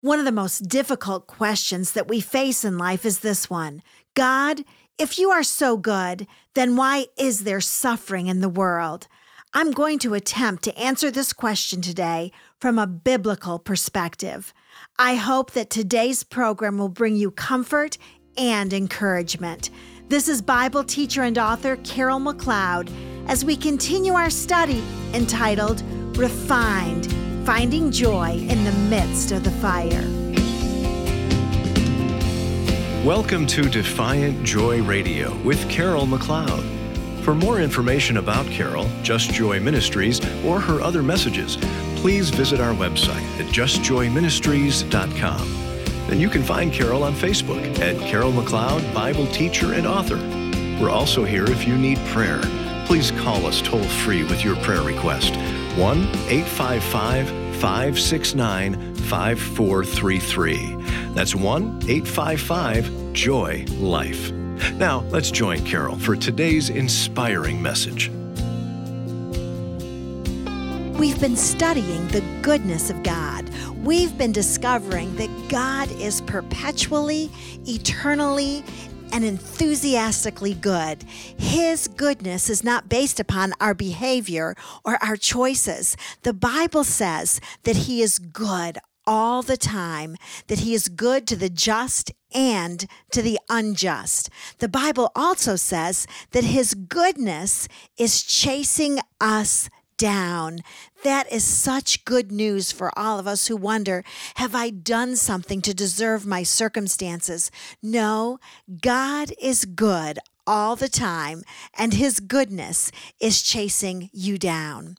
One of the most difficult questions that we face in life is this one God, if you are so good, then why is there suffering in the world? I'm going to attempt to answer this question today from a biblical perspective. I hope that today's program will bring you comfort and encouragement. This is Bible teacher and author Carol McLeod as we continue our study entitled Refined finding joy in the midst of the fire. Welcome to Defiant Joy Radio with Carol McLeod. For more information about Carol, Just Joy Ministries, or her other messages, please visit our website at justjoyministries.com. And you can find Carol on Facebook at Carol McLeod, Bible teacher and author. We're also here if you need prayer. Please call us toll free with your prayer request 1 855 569 5433. That's 1 855 Joy Life. Now, let's join Carol for today's inspiring message. We've been studying the goodness of God. We've been discovering that God is perpetually, eternally, and enthusiastically good. His goodness is not based upon our behavior or our choices. The Bible says that He is good all the time, that He is good to the just and to the unjust. The Bible also says that His goodness is chasing us down. That is such good news for all of us who wonder Have I done something to deserve my circumstances? No, God is good all the time, and His goodness is chasing you down.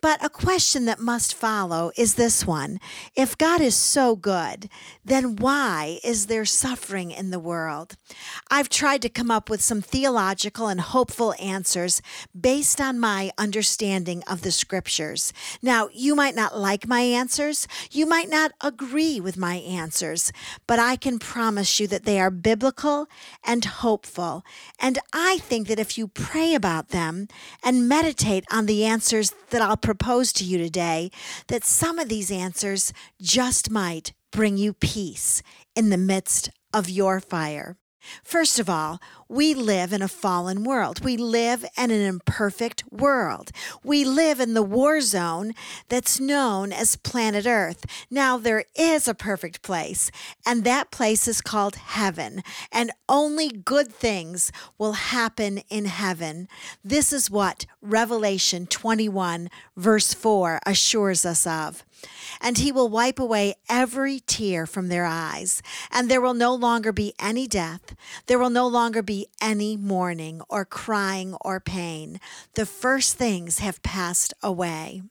But a question that must follow is this one If God is so good, then why is there suffering in the world? I've tried to come up with some theological and hopeful answers based on my understanding of the scriptures. Now, you might not like my answers, you might not agree with my answers, but I can promise you that they are biblical and hopeful. And I think that if you pray about them and meditate on the answers that I'll propose to you today that some of these answers just might bring you peace in the midst of your fire. First of all, we live in a fallen world. We live in an imperfect world. We live in the war zone that's known as planet Earth. Now, there is a perfect place, and that place is called heaven, and only good things will happen in heaven. This is what Revelation 21, verse 4, assures us of and he will wipe away every tear from their eyes, and there will no longer be any death. There will no longer be any mourning or crying or pain. The first things have passed away.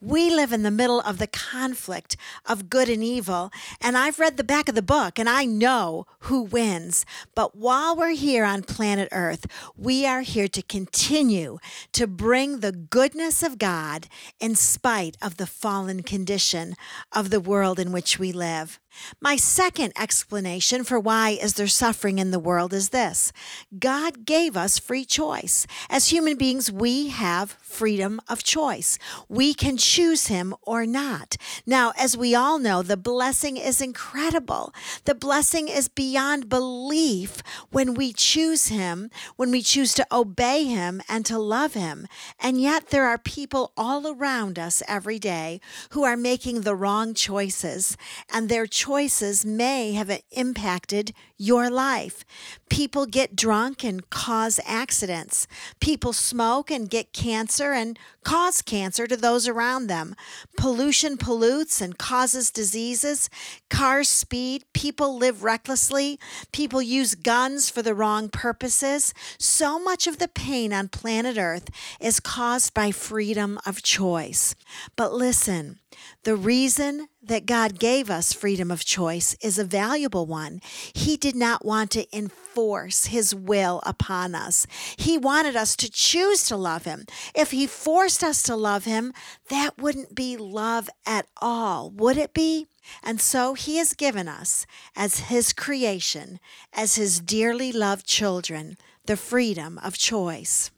We live in the middle of the conflict of good and evil, and I've read the back of the book and I know who wins. But while we're here on planet Earth, we are here to continue to bring the goodness of God in spite of the fallen condition of the world in which we live. My second explanation for why is there suffering in the world is this. God gave us free choice. As human beings, we have freedom of choice. We can choose him or not. Now, as we all know, the blessing is incredible. The blessing is beyond belief when we choose him, when we choose to obey him and to love him. And yet there are people all around us every day who are making the wrong choices and their choices may have impacted your life. People get drunk and cause accidents. People smoke and get cancer and cause cancer to those around them. Pollution pollutes and causes diseases. Cars speed. People live recklessly. People use guns for the wrong purposes. So much of the pain on planet Earth is caused by freedom of choice. But listen, the reason that God gave us freedom of choice is a valuable one. He did not want to enforce His will upon us. He wanted us to choose to love Him. If He forced us to love Him, that wouldn't be love at all, would it be? And so He has given us, as His creation, as His dearly loved children, the freedom of choice.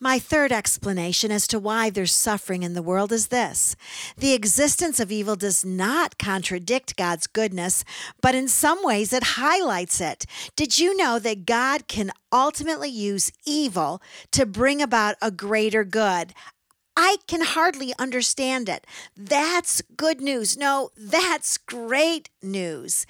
My third explanation as to why there's suffering in the world is this the existence of evil does not contradict God's goodness, but in some ways it highlights it. Did you know that God can ultimately use evil to bring about a greater good? I can hardly understand it. That's good news. No, that's great news.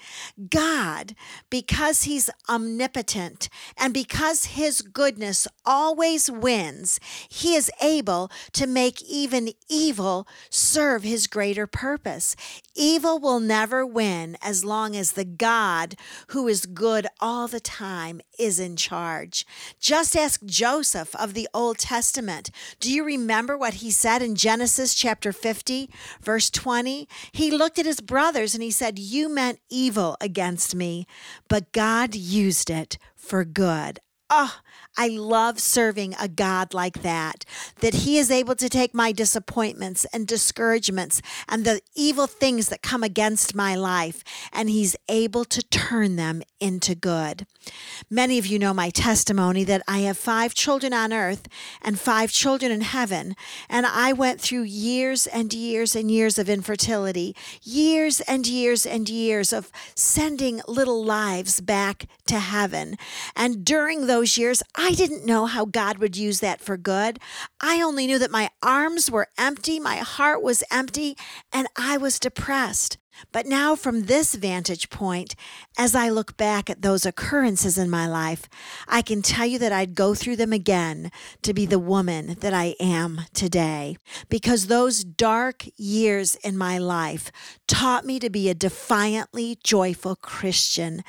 God, because He's omnipotent and because His goodness always wins, He is able to make even evil serve His greater purpose. Evil will never win as long as the God who is good all the time is in charge. Just ask Joseph of the Old Testament. Do you remember what he said in Genesis chapter 50, verse 20? He looked at his brothers and he said, You meant evil against me, but God used it for good. Oh, I love serving a God like that, that He is able to take my disappointments and discouragements and the evil things that come against my life, and He's able to turn them into good. Many of you know my testimony that I have five children on earth and five children in heaven, and I went through years and years and years of infertility, years and years and years of sending little lives back to heaven. And during those years, I didn't know how God would use that for good. I only knew that my arms were empty, my heart was empty, and I was depressed. But now, from this vantage point, as I look back at those occurrences in my life, I can tell you that I'd go through them again to be the woman that I am today. Because those dark years in my life taught me to be a defiantly joyful Christian.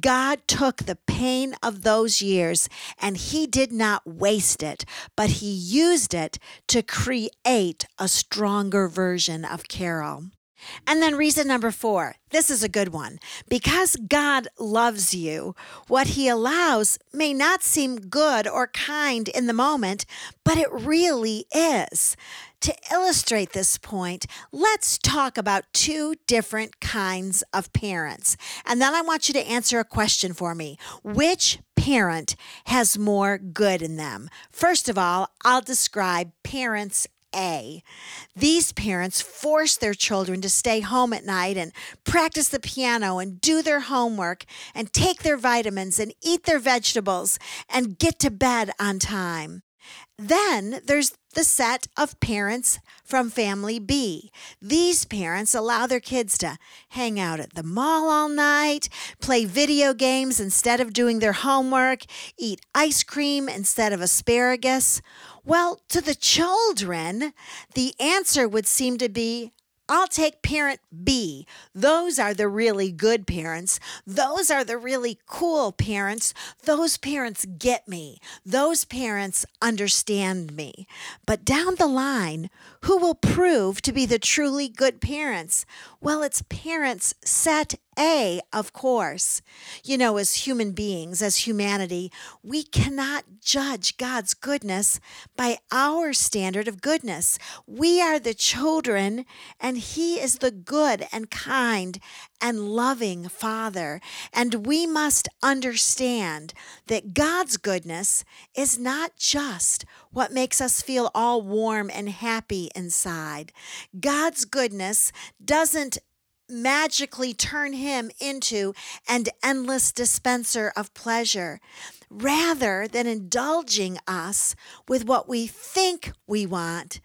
God took the pain of those years and He did not waste it, but He used it to create a stronger version of Carol. And then reason number four this is a good one. Because God loves you, what He allows may not seem good or kind in the moment, but it really is. To illustrate this point, let's talk about two different kinds of parents. And then I want you to answer a question for me. Which parent has more good in them? First of all, I'll describe parents a. These parents force their children to stay home at night and practice the piano and do their homework and take their vitamins and eat their vegetables and get to bed on time. Then there's the set of parents from family B. These parents allow their kids to hang out at the mall all night, play video games instead of doing their homework, eat ice cream instead of asparagus. Well, to the children, the answer would seem to be I'll take parent B. Those are the really good parents. Those are the really cool parents. Those parents get me. Those parents understand me. But down the line, who will prove to be the truly good parents? Well, it's parents set A, of course. You know, as human beings, as humanity, we cannot judge God's goodness by our standard of goodness. We are the children, and He is the good and kind and loving Father. And we must understand that God's goodness is not just what makes us feel all warm and happy inside. God's goodness doesn't magically turn him into an endless dispenser of pleasure. Rather than indulging us with what we think we want,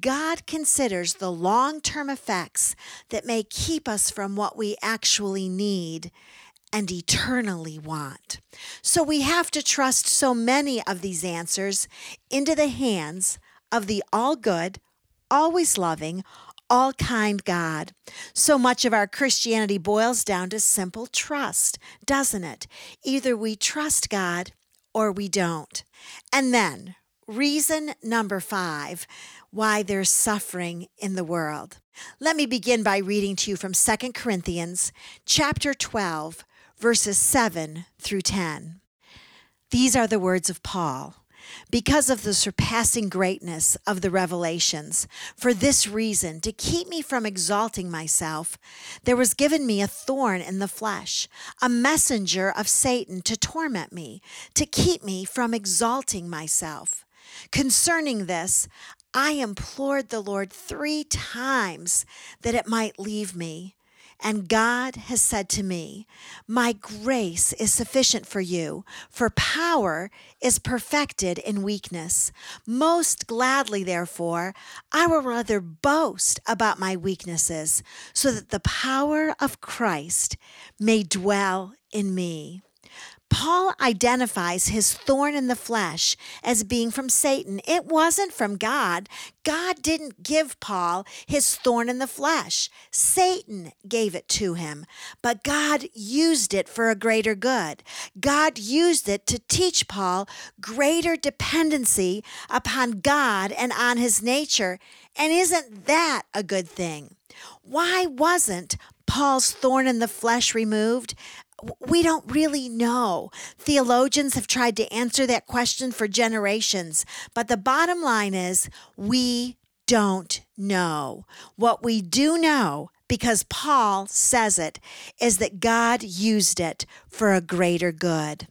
God considers the long term effects that may keep us from what we actually need and eternally want. So we have to trust so many of these answers into the hands of the all good, always loving, all kind God. So much of our Christianity boils down to simple trust, doesn't it? Either we trust God or we don't. And then, reason number five why there's suffering in the world. Let me begin by reading to you from 2 Corinthians chapter 12 verses 7 through 10. These are the words of Paul because of the surpassing greatness of the revelations. For this reason, to keep me from exalting myself, there was given me a thorn in the flesh, a messenger of Satan to torment me, to keep me from exalting myself. Concerning this, I implored the Lord three times that it might leave me. And God has said to me, My grace is sufficient for you, for power is perfected in weakness. Most gladly, therefore, I will rather boast about my weaknesses, so that the power of Christ may dwell in me. Paul identifies his thorn in the flesh as being from Satan. It wasn't from God. God didn't give Paul his thorn in the flesh. Satan gave it to him, but God used it for a greater good. God used it to teach Paul greater dependency upon God and on his nature. And isn't that a good thing? Why wasn't Paul's thorn in the flesh removed? We don't really know. Theologians have tried to answer that question for generations, but the bottom line is we don't know. What we do know, because Paul says it, is that God used it for a greater good.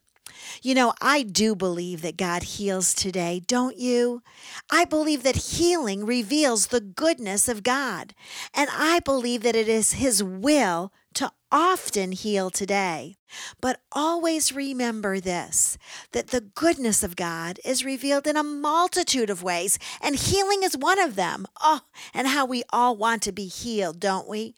You know, I do believe that God heals today, don't you? I believe that healing reveals the goodness of God. And I believe that it is His will often heal today. But always remember this that the goodness of God is revealed in a multitude of ways, and healing is one of them. Oh, and how we all want to be healed, don't we?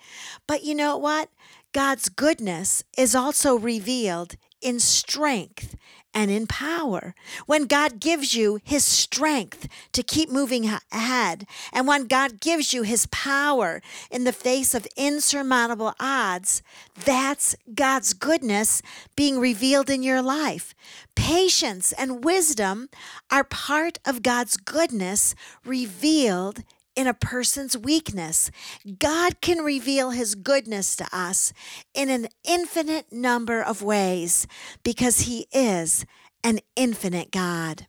But you know what? God's goodness is also revealed in strength and in power. When God gives you his strength to keep moving ahead, and when God gives you his power in the face of insurmountable odds, that's God's goodness being revealed in your life. Patience and wisdom are part of God's goodness revealed in a person's weakness. God can reveal his goodness to us in an infinite number of ways because he is an infinite God.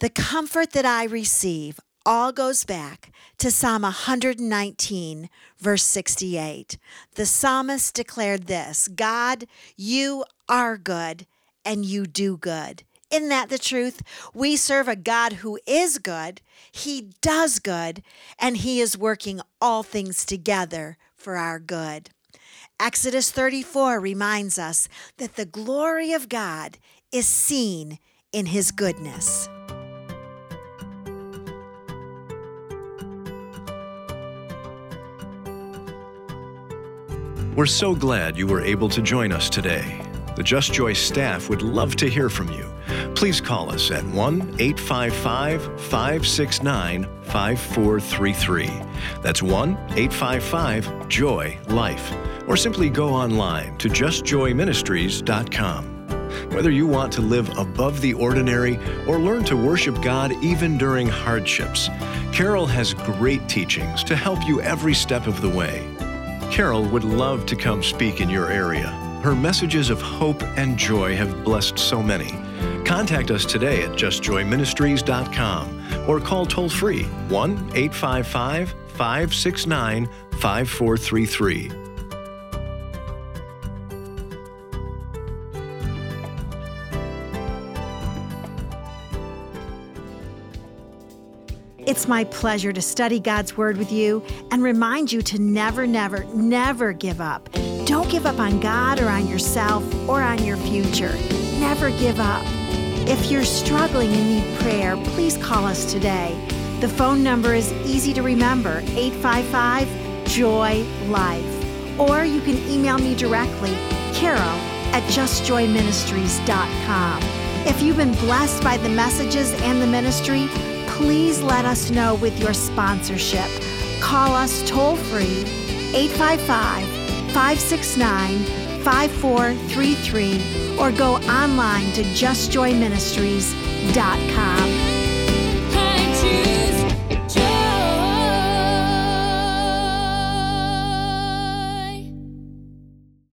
The comfort that I receive all goes back to Psalm 119, verse 68. The psalmist declared this God, you are good and you do good. Isn't that the truth? We serve a God who is good, He does good, and He is working all things together for our good. Exodus 34 reminds us that the glory of God is seen in His goodness. We're so glad you were able to join us today. The Just Joy staff would love to hear from you. Please call us at 1 855 569 5433. That's 1 855 Joy Life. Or simply go online to justjoyministries.com. Whether you want to live above the ordinary or learn to worship God even during hardships, Carol has great teachings to help you every step of the way. Carol would love to come speak in your area. Her messages of hope and joy have blessed so many. Contact us today at justjoyministries.com or call toll free 1 855 569 5433. It's my pleasure to study God's Word with you and remind you to never, never, never give up. Don't give up on God or on yourself or on your future. Never give up. If you're struggling and need prayer, please call us today. The phone number is easy to remember 855 Joy Life. Or you can email me directly, carol at justjoyministries.com. If you've been blessed by the messages and the ministry, please let us know with your sponsorship. Call us toll free 855 569 5433 or go online to justjoyministries.com.